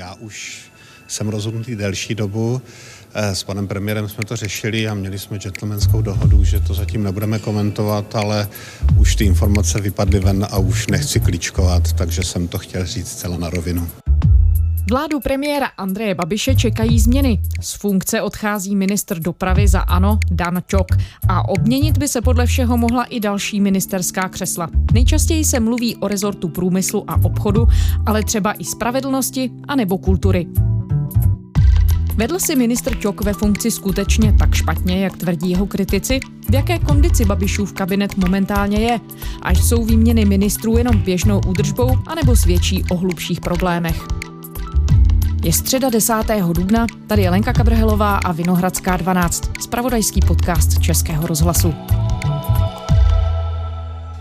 Já už jsem rozhodnutý delší dobu. Eh, s panem premiérem jsme to řešili a měli jsme gentlemanskou dohodu, že to zatím nebudeme komentovat, ale už ty informace vypadly ven a už nechci klíčkovat, takže jsem to chtěl říct zcela na rovinu. Vládu premiéra Andreje Babiše čekají změny. Z funkce odchází ministr dopravy za ANO Dan Čok a obměnit by se podle všeho mohla i další ministerská křesla. Nejčastěji se mluví o rezortu průmyslu a obchodu, ale třeba i spravedlnosti a nebo kultury. Vedl si ministr Čok ve funkci skutečně tak špatně, jak tvrdí jeho kritici? V jaké kondici Babišův kabinet momentálně je? Až jsou výměny ministrů jenom běžnou údržbou, anebo svědčí o hlubších problémech? Je středa 10. dubna, tady je Lenka Kabrhelová a Vinohradská 12, spravodajský podcast Českého rozhlasu.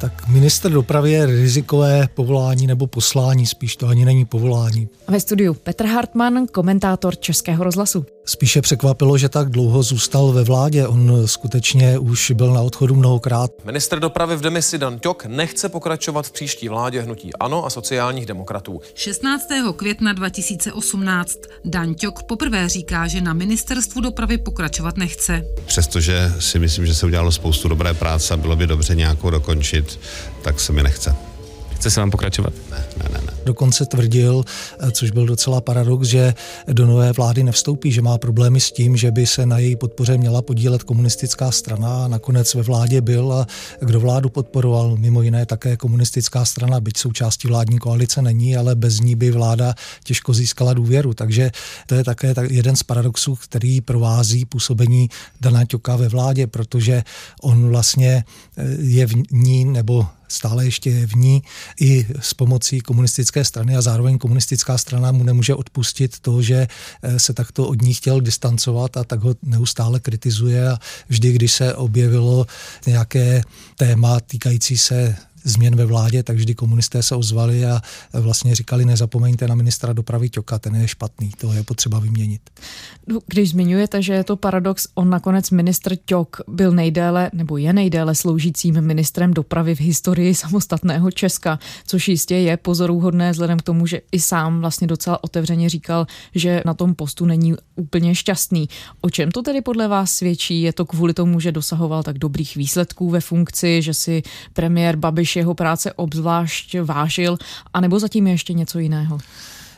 Tak minister dopravy je rizikové povolání nebo poslání, spíš to ani není povolání. Ve studiu Petr Hartmann, komentátor Českého rozhlasu. Spíše překvapilo, že tak dlouho zůstal ve vládě. On skutečně už byl na odchodu mnohokrát. Minister dopravy v demisi Dan Ťok nechce pokračovat v příští vládě hnutí ANO a sociálních demokratů. 16. května 2018 Dan Ťok poprvé říká, že na ministerstvu dopravy pokračovat nechce. Přestože si myslím, že se udělalo spoustu dobré práce a bylo by dobře nějakou dokončit, tak se mi nechce. Chce se vám pokračovat? Ne, ne, ne. ne. Dokonce tvrdil, eh, což byl docela paradox, že do nové vlády nevstoupí, že má problémy s tím, že by se na její podpoře měla podílet komunistická strana nakonec ve vládě byl a kdo vládu podporoval, mimo jiné také komunistická strana, byť součástí vládní koalice není, ale bez ní by vláda těžko získala důvěru. Takže to je také jeden z paradoxů, který provází působení Dana Ťoka ve vládě, protože on vlastně eh, je v ní nebo stále ještě v ní i s pomocí komunistické strany a zároveň komunistická strana mu nemůže odpustit to, že eh, se takto od ní chtěl distancovat a tak ho neustále kritizuje. A vždy, když se objevilo nějaké téma týkající se změn ve vládě, tak vždy komunisté se ozvali a vlastně říkali, nezapomeňte na ministra dopravy Ťoka, ten je špatný, to je potřeba vyměnit. No, když zmiňujete, že je to paradox, on nakonec ministr Ťok byl nejdéle, nebo je nejdéle sloužícím ministrem dopravy v historii samostatného Česka, což jistě je pozoruhodné vzhledem k tomu, že i sám vlastně docela otevřeně říkal, že na tom postu není úplně šťastný. O čem to tedy podle vás svědčí? Je to kvůli tomu, že dosahoval tak dobrých výsledků ve funkci, že si premiér Babiš jeho práce obzvlášť vážil, anebo zatím je ještě něco jiného?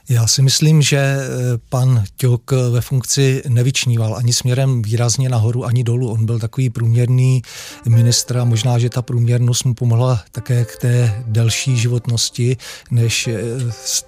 Já si myslím, že eh, pan Ťok ve funkci nevyčníval ani směrem výrazně nahoru, ani dolů. On byl takový průměrný ministr a možná, že ta průměrnost mu pomohla také k té delší životnosti, než eh,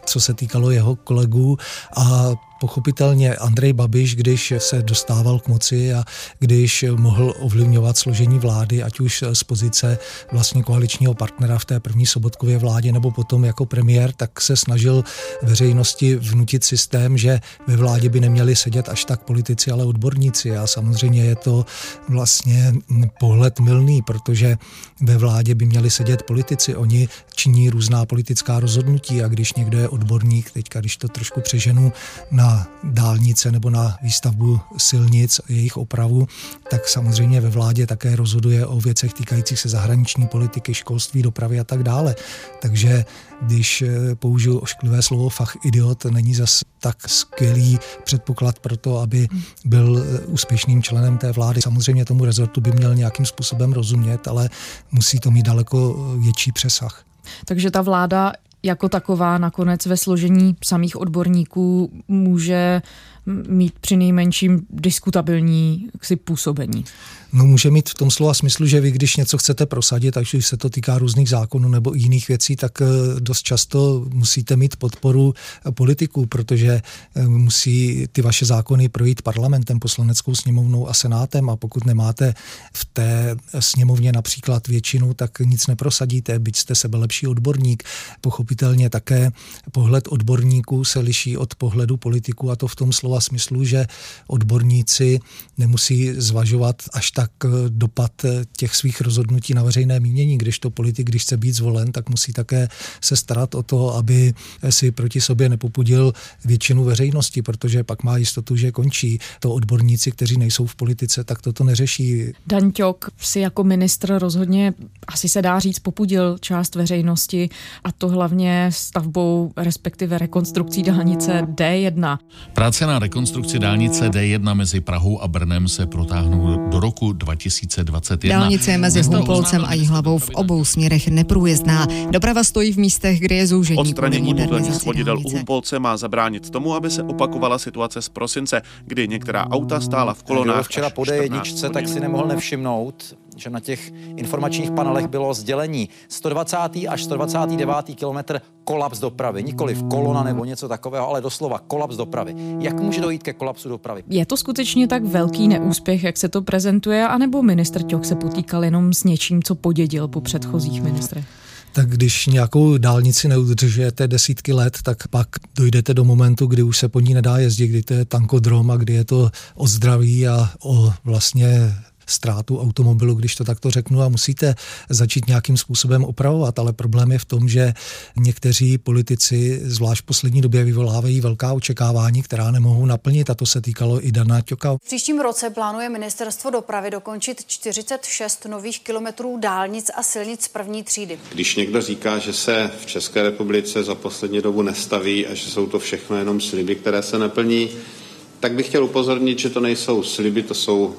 co se týkalo jeho kolegů. A Pochopitelně Andrej Babiš, když se dostával k moci a když mohl ovlivňovat složení vlády, ať už z pozice vlastně koaličního partnera v té první sobotkově vládě nebo potom jako premiér, tak se snažil veřejnosti vnutit systém, že ve vládě by neměli sedět až tak politici, ale odborníci. A samozřejmě je to vlastně pohled milný, protože ve vládě by měli sedět politici. Oni činí různá politická rozhodnutí a když někdo je odborník, teďka když to trošku přeženu na dálnice nebo na výstavbu silnic, jejich opravu, tak samozřejmě ve vládě také rozhoduje o věcech týkajících se zahraniční politiky, školství, dopravy a tak dále. Takže když eh, použiju ošklivé slovo fach idiot, není zas tak skvělý předpoklad pro to, aby byl eh, úspěšným členem té vlády. Samozřejmě tomu rezortu by měl nějakým způsobem rozumět, ale musí to mít daleko větší přesah. Takže ta vláda jako taková nakonec ve složení samých odborníků může mít při nejmenším diskutabilní si působení. No může mít v tom slova smyslu, že vy, když něco chcete prosadit, už se to týká různých zákonů nebo jiných věcí, tak eh, dost často musíte mít podporu politiků, protože eh, musí ty vaše zákony projít parlamentem, poslaneckou sněmovnou a senátem a pokud nemáte v té sněmovně například většinu, tak nic neprosadíte, byť jste sebe lepší odborník. Pochopitelně také pohled odborníků se liší od pohledu politiků a to v tom slova slova smyslu, že odborníci nemusí zvažovat až tak eh, dopad eh, těch svých rozhodnutí na veřejné mínění, když to politik, když chce být zvolen, tak musí také se starat o to, aby si proti sobě nepopudil většinu veřejnosti, protože pak má jistotu, že končí. To odborníci, kteří nejsou v politice, tak toto neřeší. Daňťok si jako ministr rozhodně asi se dá říct popudil část veřejnosti a to hlavně stavbou, respektive rekonstrukcí dálnice D1. Práce na rekonstrukci dálnice D1 mezi Prahou a Brnem se protáhnou do roku 2021. Dálnice mezi Humpolcem a Jihlavou v obou směrech neprůjezdná. Doprava stojí v místech, kde je zúžení. Odstranění bydlení svodidel u Humpolce má zabránit tomu, aby se opakovala situace z prosince, kdy některá auta stála v kolonách. Včera po jedničce, tak si nemohl nevšimnout, že na těch informačních panelech bylo sdělení 120. až 129. kilometr kolaps dopravy. Nikoli v kolona nebo něco takového, ale doslova kolaps dopravy. Jak může dojít ke kolapsu dopravy? Je to skutečně tak velký neúspěch, jak se to prezentuje, anebo ministr Ťok se potýkal jenom s něčím, co podědil po předchozích ministrech? tak když nějakou dálnici neudržujete desítky let, tak pak dojdete do momentu, kdy už se po ní nedá jezdit, kdy to je tankodrom a kdy je to o zdraví a o vlastně ztrátu automobilu, když to takto řeknu, a musíte začít nějakým způsobem opravovat. Ale problém je v tom, že někteří politici, zvlášť v poslední době, vyvolávají velká očekávání, která nemohou naplnit. A to se týkalo i Dana Ťoka. V příštím roce plánuje ministerstvo dopravy dokončit 46 nových kilometrů dálnic a silnic první třídy. Když někdo říká, že se v České republice za poslední dobu nestaví a že jsou to všechno jenom sliby, které se neplní, tak bych chtěl upozornit, že to nejsou sliby, to jsou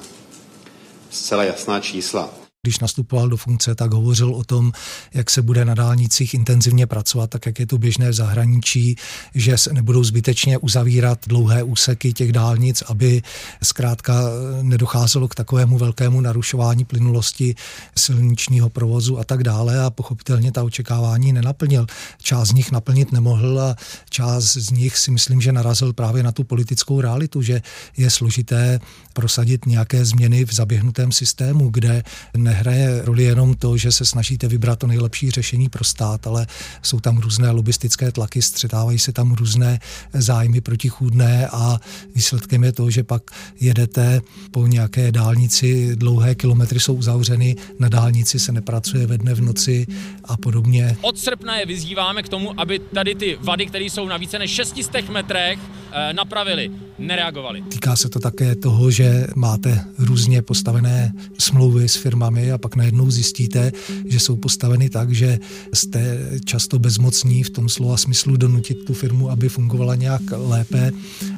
zcela jasná čísla když nastupoval do funkce, tak hovořil o tom, jak se bude na dálnicích intenzivně pracovat, tak jak je to běžné v zahraničí, že se nebudou zbytečně uzavírat dlouhé úseky těch dálnic, aby zkrátka nedocházelo k takovému velkému narušování plynulosti silničního provozu a tak dále a pochopitelně ta očekávání nenaplnil. Část z nich naplnit nemohl a část z nich si myslím, že narazil právě na tu politickou realitu, že je složité prosadit nějaké změny v zaběhnutém systému, kde ne nehraje roli jenom to, že se snažíte vybrat to nejlepší řešení pro stát, ale jsou tam různé lobistické tlaky, střetávají se tam různé zájmy protichůdné a výsledkem je to, že pak jedete po nějaké dálnici, dlouhé kilometry jsou uzavřeny, na dálnici se nepracuje ve dne v noci a podobně. Od srpna je vyzýváme k tomu, aby tady ty vady, které jsou na více než 600 metrech, eh, napravili, nereagovali. Týká se to také toho, že máte různě postavené smlouvy s firmami, a pak najednou zjistíte, že jsou postaveny tak, že jste často bezmocní v tom slova smyslu donutit tu firmu, aby fungovala nějak lépe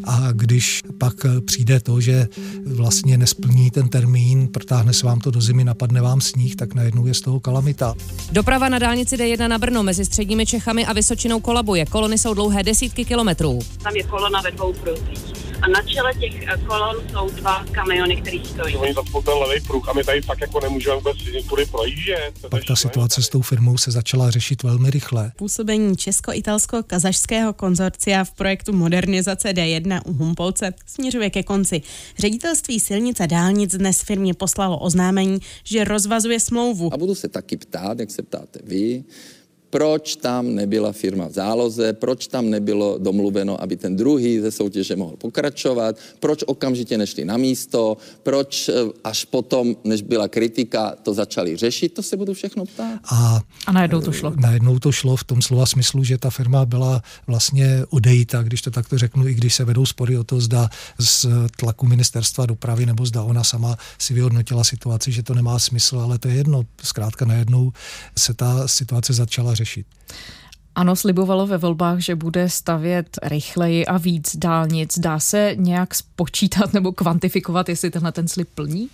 a když pak přijde to, že vlastně nesplní ten termín, protáhne se vám to do zimy, napadne vám sníh, tak najednou je z toho kalamita. Doprava na dálnici D1 na Brno mezi středními Čechami a Vysočinou kolabuje. Kolony jsou dlouhé desítky kilometrů. Tam je kolona ve dvou pruzích a na čele těch eh, kolon jsou dva kamiony, které stojí. Oni zapnou ten levý pruh a my tady fakt jako nemůžeme vůbec tudy projíždět. Pak ta situace s tou firmou se začala řešit velmi rychle. Působení česko-italsko-kazašského konzorcia v projektu modernizace D1 u Humpolce směřuje ke konci. Ředitelství silnice dálnic dnes firmě poslalo oznámení, že rozvazuje smlouvu. A budu se taky ptát, jak se ptáte vy, proč tam nebyla firma v záloze, proč tam nebylo domluveno, aby ten druhý ze soutěže mohl pokračovat, proč okamžitě nešli na místo, proč eh, až potom, než byla kritika, to začali řešit, to se budu všechno ptát. A, a najednou to šlo. Najednou to šlo v tom slova smyslu, že ta firma byla vlastně odejita, když to takto řeknu, i když se vedou spory o to, zda z tlaku ministerstva dopravy nebo zda ona sama si vyhodnotila situaci, že to nemá smysl, ale to je jedno. Zkrátka najednou se ta situace začala řešit. Ano, slibovalo ve volbách, že bude stavět rychleji a víc dálnic. Dá se nějak spočítat nebo kvantifikovat, jestli tenhle ten slib plní?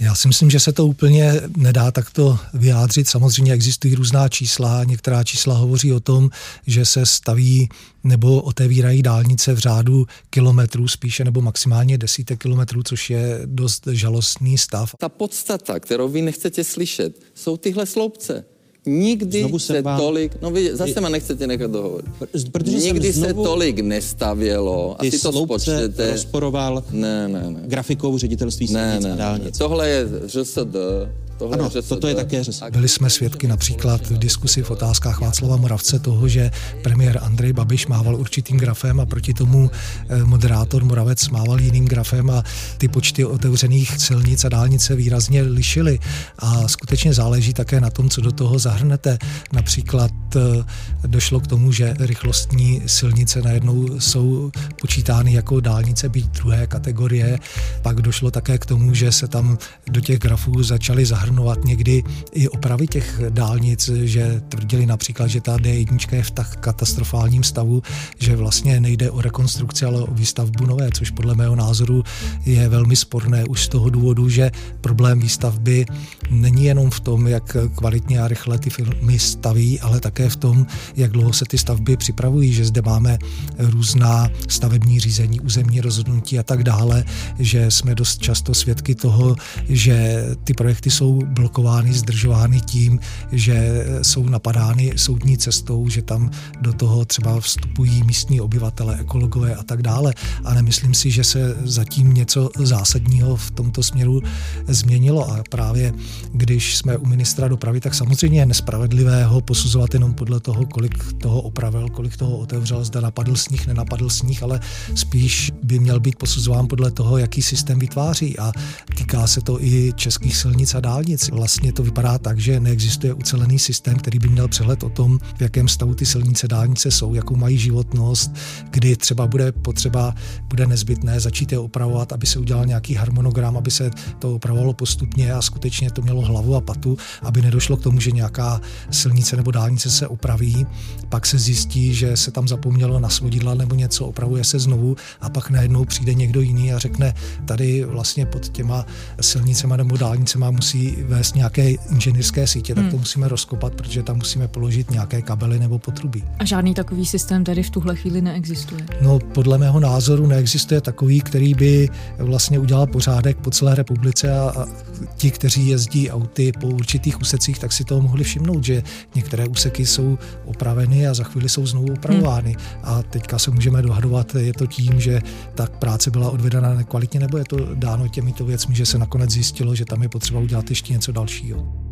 Já si myslím, že se to úplně nedá takto vyjádřit. Samozřejmě existují různá čísla. Některá čísla hovoří o tom, že se staví nebo otevírají dálnice v řádu kilometrů spíše nebo maximálně desítek kilometrů, což je dost žalostný stav. Ta podstata, kterou vy nechcete slyšet, jsou tyhle sloupce. Nikdy znovu se vám... tolik, no vy zase ma nechcete nechat dohovoriť. Protože Nikdy se tolik nestavělo, asi to spočtete. rozporoval ne, ne, ne. grafikou ředitelství ne, ne, ne. Tohle je ŘSD, Tohle ano, je ŘSD. toto je také ŘSD. Byli jsme svědky například v diskusi v otázkách Václava Moravce toho, že premiér Andrej Babiš mával určitým grafem a proti tomu eh, moderátor Moravec mával jiným grafem a ty počty otevřených silnic a dálnice výrazně lišily. A skutečně záleží také na tom, co do toho zahrnete. Například došlo k tomu, že rychlostní silnice najednou jsou počítány jako dálnice být druhé kategorie. Pak došlo také k tomu, že se tam do těch grafů začaly zahrnovat někdy i opravy těch dálnic, že tvrdili například, že ta D1 je v tak katastrofálním stavu, že vlastně nejde o rekonstrukci, ale o výstavbu nové, což podle mého názoru je velmi sporné už z toho důvodu, že problém výstavby není jenom v tom, jak kvalitně a rychle ty filmy staví, ale také v tom, jak dlouho se ty stavby připravují, že zde máme různá stavební řízení, územní rozhodnutí a tak dále, že jsme dost často svědky toho, že ty projekty jsou blokovány, zdržovány tím, že jsou napadány soudní cestou, že tam do toho třeba vstupují místní obyvatele, ekologové a tak dále. A nemyslím si, že se zatím něco zásadního v tomto směru změnilo. A právě když jsme u ministra dopravy, tak samozřejmě je nespravedlivé ho posuzovat jenom podle toho, kolik toho opravil, kolik toho otevřel, zda napadl sníh, nenapadl sníh, ale spíš by měl být posuzován podle toho, jaký systém vytváří. A týká se to i českých silnic a dálnic. Vlastně to vypadá tak, že neexistuje ucelený systém, který by měl přehled o tom, v jakém stavu ty silnice, dálnice jsou, jakou mají životnost, kdy třeba bude potřeba, bude nezbytné začít je opravovat, aby se udělal nějaký harmonogram, aby se to opravovalo postupně a skutečně to mělo hlavu a patu, aby nedošlo k tomu, že nějaká silnice nebo dálnice se opraví, pak se zjistí, že se tam zapomnělo na svodidla nebo něco, opravuje se znovu a pak najednou přijde někdo jiný a řekne, tady vlastně pod těma silnicema nebo dálnicema musí vést nějaké inženýrské sítě, tak to Hmm. musíme rozkopat, protože tam musíme položit nějaké kabely nebo potrubí. A žádný takový systém tady v tuhle chvíli neexistuje. No, podle mého názoru neexistuje takový, který by vlastně udělal pořádek po celé republice a, a ti, kteří jezdí auty po určitých úsecích, tak si toho mohli všimnout, že některé úseky jsou opraveny a za chvíli jsou znovu opravovány. A teďka se můžeme dohadovat, je to tím, že ta práce byla odvedena nekvalitně, nebo je to dáno těmito věcmi, že se nakonec zjistilo, že tam je potřeba udělat ještě něco dalšího.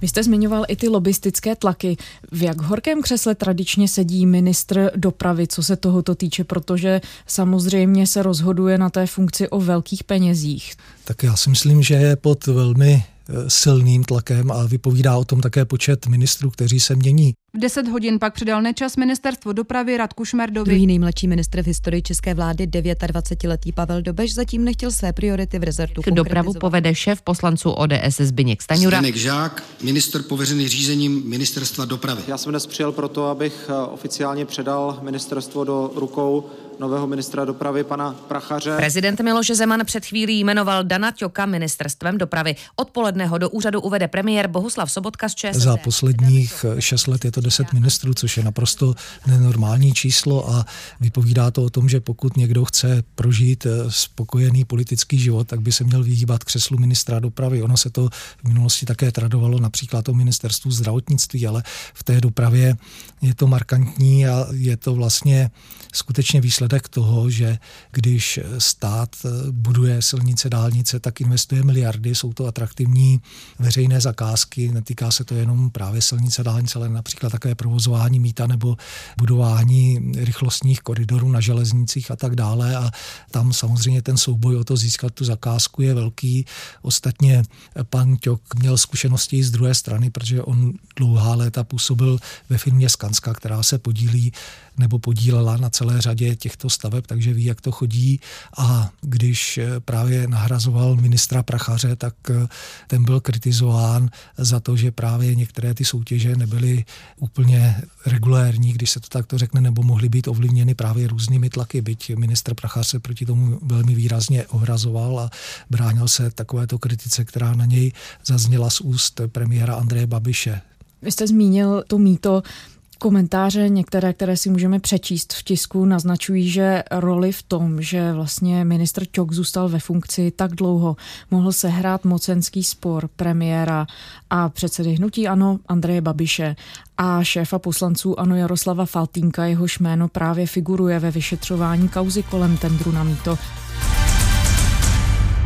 Vy jste zmiňoval i ty lobistické tlaky. V jak horkém křesle tradičně sedí ministr dopravy, co se tohoto týče, protože samozřejmě se rozhoduje na té funkci o velkých penězích. Tak já si myslím, že je pod velmi silným tlakem a vypovídá o tom také počet ministrů, kteří se mění. V 10 hodin pak předal nečas ministerstvo dopravy Radku Šmerdovi. Druhý nejmladší ministr v historii české vlády, 29-letý Pavel Dobeš, zatím nechtěl své priority v rezortu Dopravu povede šéf poslanců ODS Zbyněk Staňura. Zdeněk Žák, minister pověřený řízením ministerstva dopravy. Já jsem dnes přijel proto, abych eh, oficiálně předal ministerstvo do rukou nového ministra dopravy pana Prachaře. Prezident Miloš Zeman před chvílí jmenoval Dana Ťoka ministerstvem dopravy. Odpoledne ho do úřadu uvede premiér Bohuslav Sobotka z ČSSD. Za posledních šest let je to 10 ministrů, což je naprosto nenormální číslo a vypovídá to o tom, že pokud někdo chce prožít eh, spokojený politický život, tak by se měl vyhýbat křeslu ministra dopravy. Ono se to v minulosti také tradovalo například o ministerstvu zdravotnictví, ale v té dopravě je to markantní a je to vlastně skutečně výsledek toho, že když stát eh, buduje silnice, dálnice, tak investuje miliardy, jsou to atraktivní veřejné zakázky, netýká se to jenom právě silnice, dálnice, ale například také provozování mýta nebo budování rychlostních koridorů na železnicích a tak dále. A tam samozřejmě ten souboj o to získat tu zakázku je velký. Ostatně pan Ťok měl zkušenosti i z druhé strany, protože on dlouhá léta působil ve firmě Skanska, která se podílí nebo podílela na celé řadě těchto staveb, takže ví, jak to chodí. A když eh, právě nahrazoval ministra Prachaře, tak eh, ten byl kritizován za to, že právě některé ty soutěže nebyly úplně regulérní, když se to takto řekne, nebo mohly být ovlivněny právě různými tlaky, byť ministr Prachař se proti tomu velmi výrazně ohrazoval a bránil se takovéto kritice, která na něj zazněla z úst premiéra Andreje Babiše. Vy jste zmínil to mýto, Komentáře některé, které si můžeme přečíst v tisku, naznačují, že roli v tom, že vlastně ministr Ťok zůstal ve funkci tak dlouho, mohl sehrát mocenský spor premiéra a předsedy hnutí ANO Andreje Babiše a šéfa poslanců ANO Jaroslava Faltínka, jehož jméno právě figuruje ve vyšetřování kauzy kolem tendru na mýto.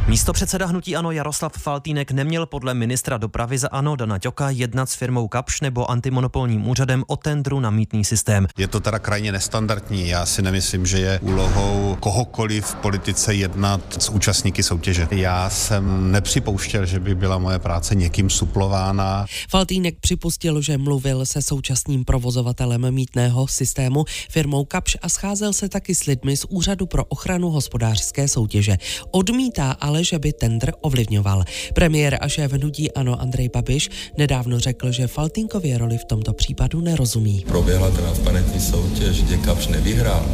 Místo předseda hnutí Ano Jaroslav Faltýnek neměl podle ministra dopravy za Ano Dana Ťoka jednat s firmou Kapš nebo antimonopolním úřadem o tendru na mítný systém. Je to teda krajně nestandardní. Já si nemyslím, že je úlohou kohokoliv v politice jednat s účastníky soutěže. Já jsem nepřipouštěl, že by byla moje práce někým suplována. Faltýnek připustil, že mluvil se současným provozovatelem mítného systému firmou Kapš a scházel se taky s lidmi z Úřadu pro ochranu hospodářské soutěže. Odmítá ale ale že by tender ovlivňoval. Premiér a šéf hnutí Ano Andrej Babiš nedávno řekl, že Faltinkově roli v tomto případu nerozumí. Proběhla transparentní soutěž, kde Kapš nevyhrál,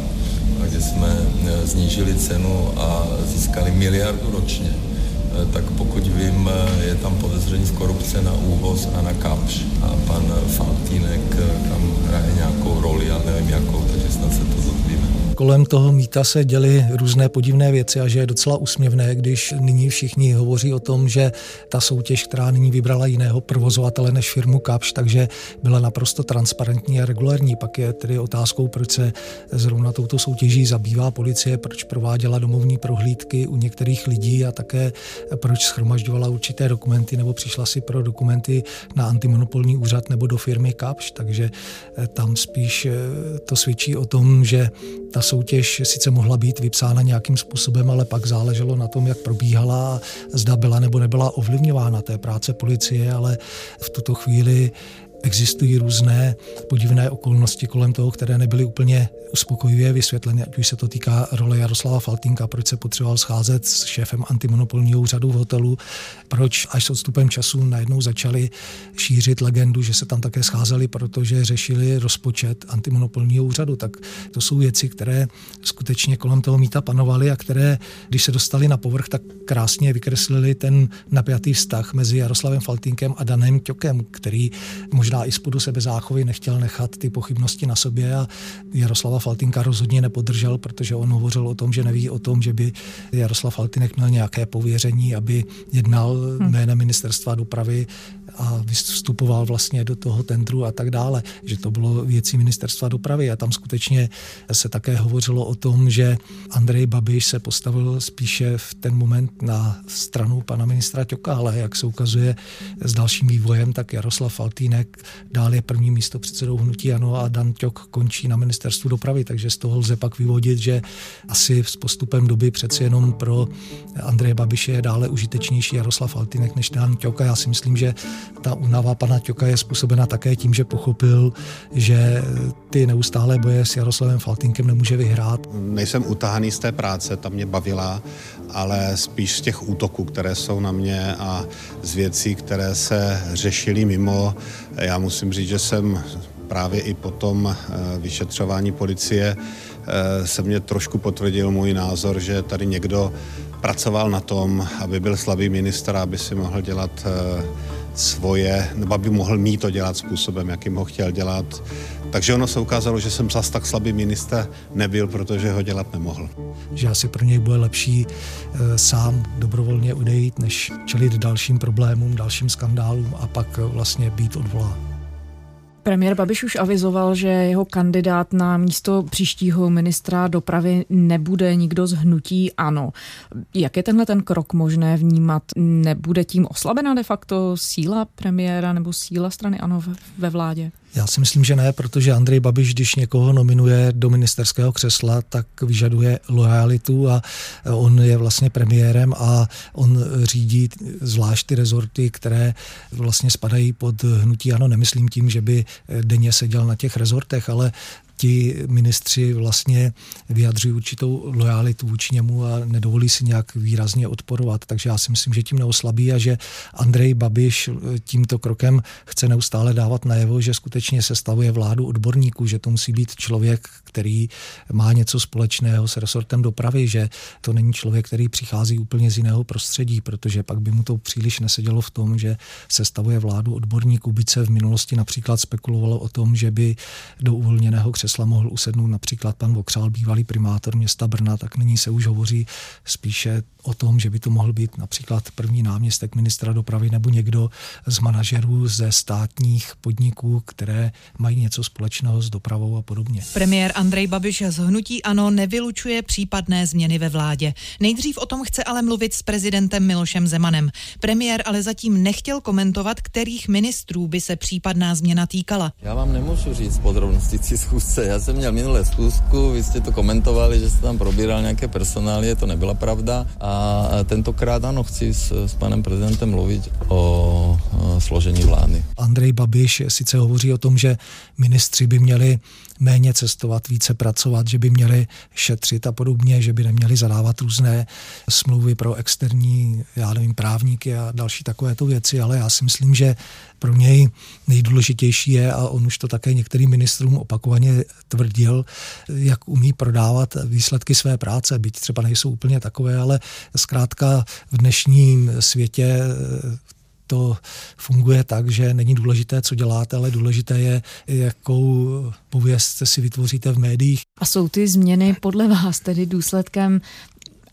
kde jsme e, znížili cenu a získali miliardu ročně e, tak pokud vím, e, je tam podezření z korupce na úvoz a na kapš. A pan Faltínek tam hraje nějakou roli, já nevím jakou, takže snad se to dozvíme kolem toho mýta se děly různé podivné věci a že je docela úsměvné, když nyní všichni hovoří o tom, že ta soutěž, která nyní vybrala jiného provozovatele než firmu Kapš, takže byla naprosto transparentní a regulární. Pak je tedy otázkou, proč se zrovna touto soutěží zabývá policie, proč prováděla domovní prohlídky u některých lidí a také proč schromažďovala určité dokumenty nebo přišla si pro dokumenty na antimonopolní úřad nebo do firmy Kapš. Takže tam spíš to svědčí o tom, že ta soutěž sice mohla být vypsána nějakým způsobem, ale pak záleželo na tom, jak probíhala, zda byla nebo nebyla ovlivňována té práce policie, ale v tuto chvíli existují různé podivné okolnosti kolem toho, které nebyly úplně uspokojivě vysvětleny, ať už se to týká role Jaroslava Faltinka, proč se potřeboval scházet s šéfem antimonopolního úřadu v hotelu, proč až s odstupem času najednou začali šířit legendu, že se tam také scházeli, protože řešili rozpočet antimonopolního úřadu. Tak to jsou věci, které skutečně kolem toho míta panovaly a které, když se dostali na povrch, tak krásně vykreslili ten napjatý vztah mezi Jaroslavem Faltinkem a Danem Ťokem, který možná i z sebe záchovy nechtěl nechat ty pochybnosti na sobě a Jaroslava Faltinka rozhodně nepodržel, protože on hovořil o tom, že neví o tom, že by Jaroslav Faltinek měl nějaké pověření, aby jednal hm. jménem ministerstva dopravy a vstupoval vlastně do toho tendru a tak dále, že to bylo věcí ministerstva dopravy. A tam skutečně se také hovořilo o tom, že Andrej Babiš se postavil spíše v ten moment na stranu pana ministra Ťoka, ale jak se ukazuje s dalším vývojem, tak Jaroslav Faltínek dál je první místo předsedou hnutí Ano a Dan Ťok končí na ministerstvu dopravy, takže z toho lze pak vyvodit, že asi s postupem doby přeci jenom pro Andreje Babiše je dále užitečnější Jaroslav Faltínek než Dan Ťok. A já si myslím, že ta únava pana Ťoka je způsobena také tím, že pochopil, že ty neustálé boje s Jaroslavem Faltinkem nemůže vyhrát. Nejsem utahaný z té práce, ta mě bavila, ale spíš z těch útoků, které jsou na mě a z věcí, které se řešily mimo. Já musím říct, že jsem právě i po tom eh, vyšetřování policie eh, se mě trošku potvrdil můj názor, že tady někdo pracoval na tom, aby byl slabý ministr, aby si mohl dělat eh, svoje, nebo aby mohl mít to dělat způsobem, jakým ho chtěl dělat. Takže ono se ukázalo, že jsem zas tak slabý minister nebyl, protože ho dělat nemohl. Že asi pro něj bude lepší e, sám dobrovolně odejít, než čelit dalším problémům, dalším skandálům a pak vlastně být odvolán. Premiér Babiš už avizoval, že jeho kandidát na místo příštího ministra dopravy nebude nikdo z hnutí ANO. Jak je tenhle ten krok možné vnímat? Nebude tím oslabena de facto síla premiéra nebo síla strany ANO ve vládě? Já si myslím, že ne, protože Andrej Babiš, když někoho nominuje do ministerského křesla, tak vyžaduje lojalitu a on je vlastně premiérem a on řídí zvlášť ty rezorty, které vlastně spadají pod hnutí. Ano, nemyslím tím, že by denně seděl na těch rezortech, ale ti ministři vlastně vyjadřují určitou lojalitu vůči němu a nedovolí si nějak výrazně odporovat. Takže já si myslím, že tím neoslabí a že Andrej Babiš tímto krokem chce neustále dávat najevo, že skutečně se stavuje vládu odborníků, že to musí být člověk, který má něco společného s resortem dopravy, že to není člověk, který přichází úplně z jiného prostředí, protože pak by mu to příliš nesedělo v tom, že se stavuje vládu odborníků, byť se v minulosti například spekulovalo o tom, že by do uvolněného křesla křesla mohl usednout například pan Vokřál, bývalý primátor města Brna, tak nyní se už hovoří spíše o tom, že by to mohl být například první náměstek ministra dopravy nebo někdo z manažerů ze státních podniků, které mají něco společného s dopravou a podobně. Premiér Andrej Babiš z Hnutí Ano nevylučuje případné změny ve vládě. Nejdřív o tom chce ale mluvit s prezidentem Milošem Zemanem. Premiér ale zatím nechtěl komentovat, kterých ministrů by se případná změna týkala. Já vám nemůžu říct podrobnosti té schůzce. Já jsem měl minulé schůzku, vy jste to komentovali, že jste tam probíral nějaké personálie, to nebyla pravda. A tentokrát ano, chci s, s panem prezidentem mluvit o složení vlády. Andrej Babiš sice hovoří o tom, že ministři by měli méně cestovat, více pracovat, že by měli šetřit a podobně, že by neměli zadávat různé smlouvy pro externí, já nevím, právníky a další takovéto věci, ale já si myslím, že pro něj nejdůležitější je, a on už to také některým ministrům opakovaně tvrdil, jak umí prodávat výsledky své práce, byť třeba nejsou úplně takové, ale zkrátka v dnešním světě to funguje tak, že není důležité, co děláte, ale důležité je, jakou pověst si vytvoříte v médiích. A jsou ty změny podle vás tedy důsledkem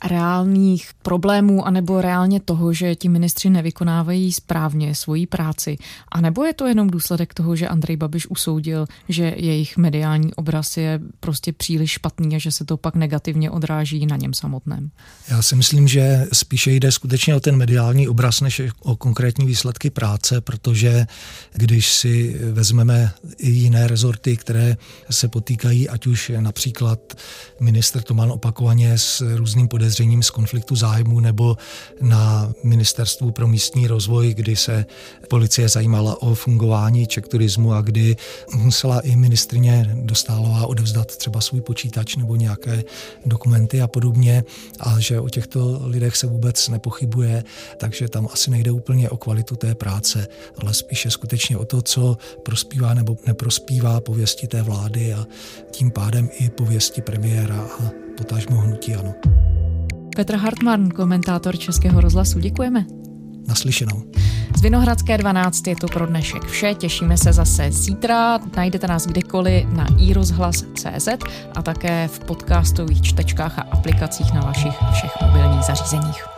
reálných problémů anebo reálně toho, že ti ministři nevykonávají správně svoji práci? A nebo je to jenom důsledek toho, že Andrej Babiš usoudil, že jejich mediální obraz je prostě příliš špatný a že se to pak negativně odráží na něm samotném? Já si myslím, že spíše jde skutečně o ten mediální obraz, než o konkrétní výsledky práce, protože když si vezmeme i jiné rezorty, které se potýkají, ať už například minister Toman opakovaně s různým podezřením podezřením z konfliktu zájmu nebo na Ministerstvu pro místní rozvoj, kdy se policie zajímala o fungování Czech turismu a kdy musela i ministrině Dostálová odevzdat třeba svůj počítač nebo nějaké dokumenty a podobně a že o těchto lidech se vůbec nepochybuje, takže tam asi nejde úplně o kvalitu té práce, ale spíše skutečně o to, co prospívá nebo neprospívá pověsti té vlády a tím pádem i pověsti premiéra a potažmo hnutí ano. Petr Hartmann, komentátor Českého rozhlasu. Děkujeme. Naslyšenou. Z Vinohradské 12 je to pro dnešek vše. Těšíme se zase zítra. Najdete nás kdekoliv na iRozhlas.cz a také v podcastových čtečkách a aplikacích na vašich všech mobilních zařízeních.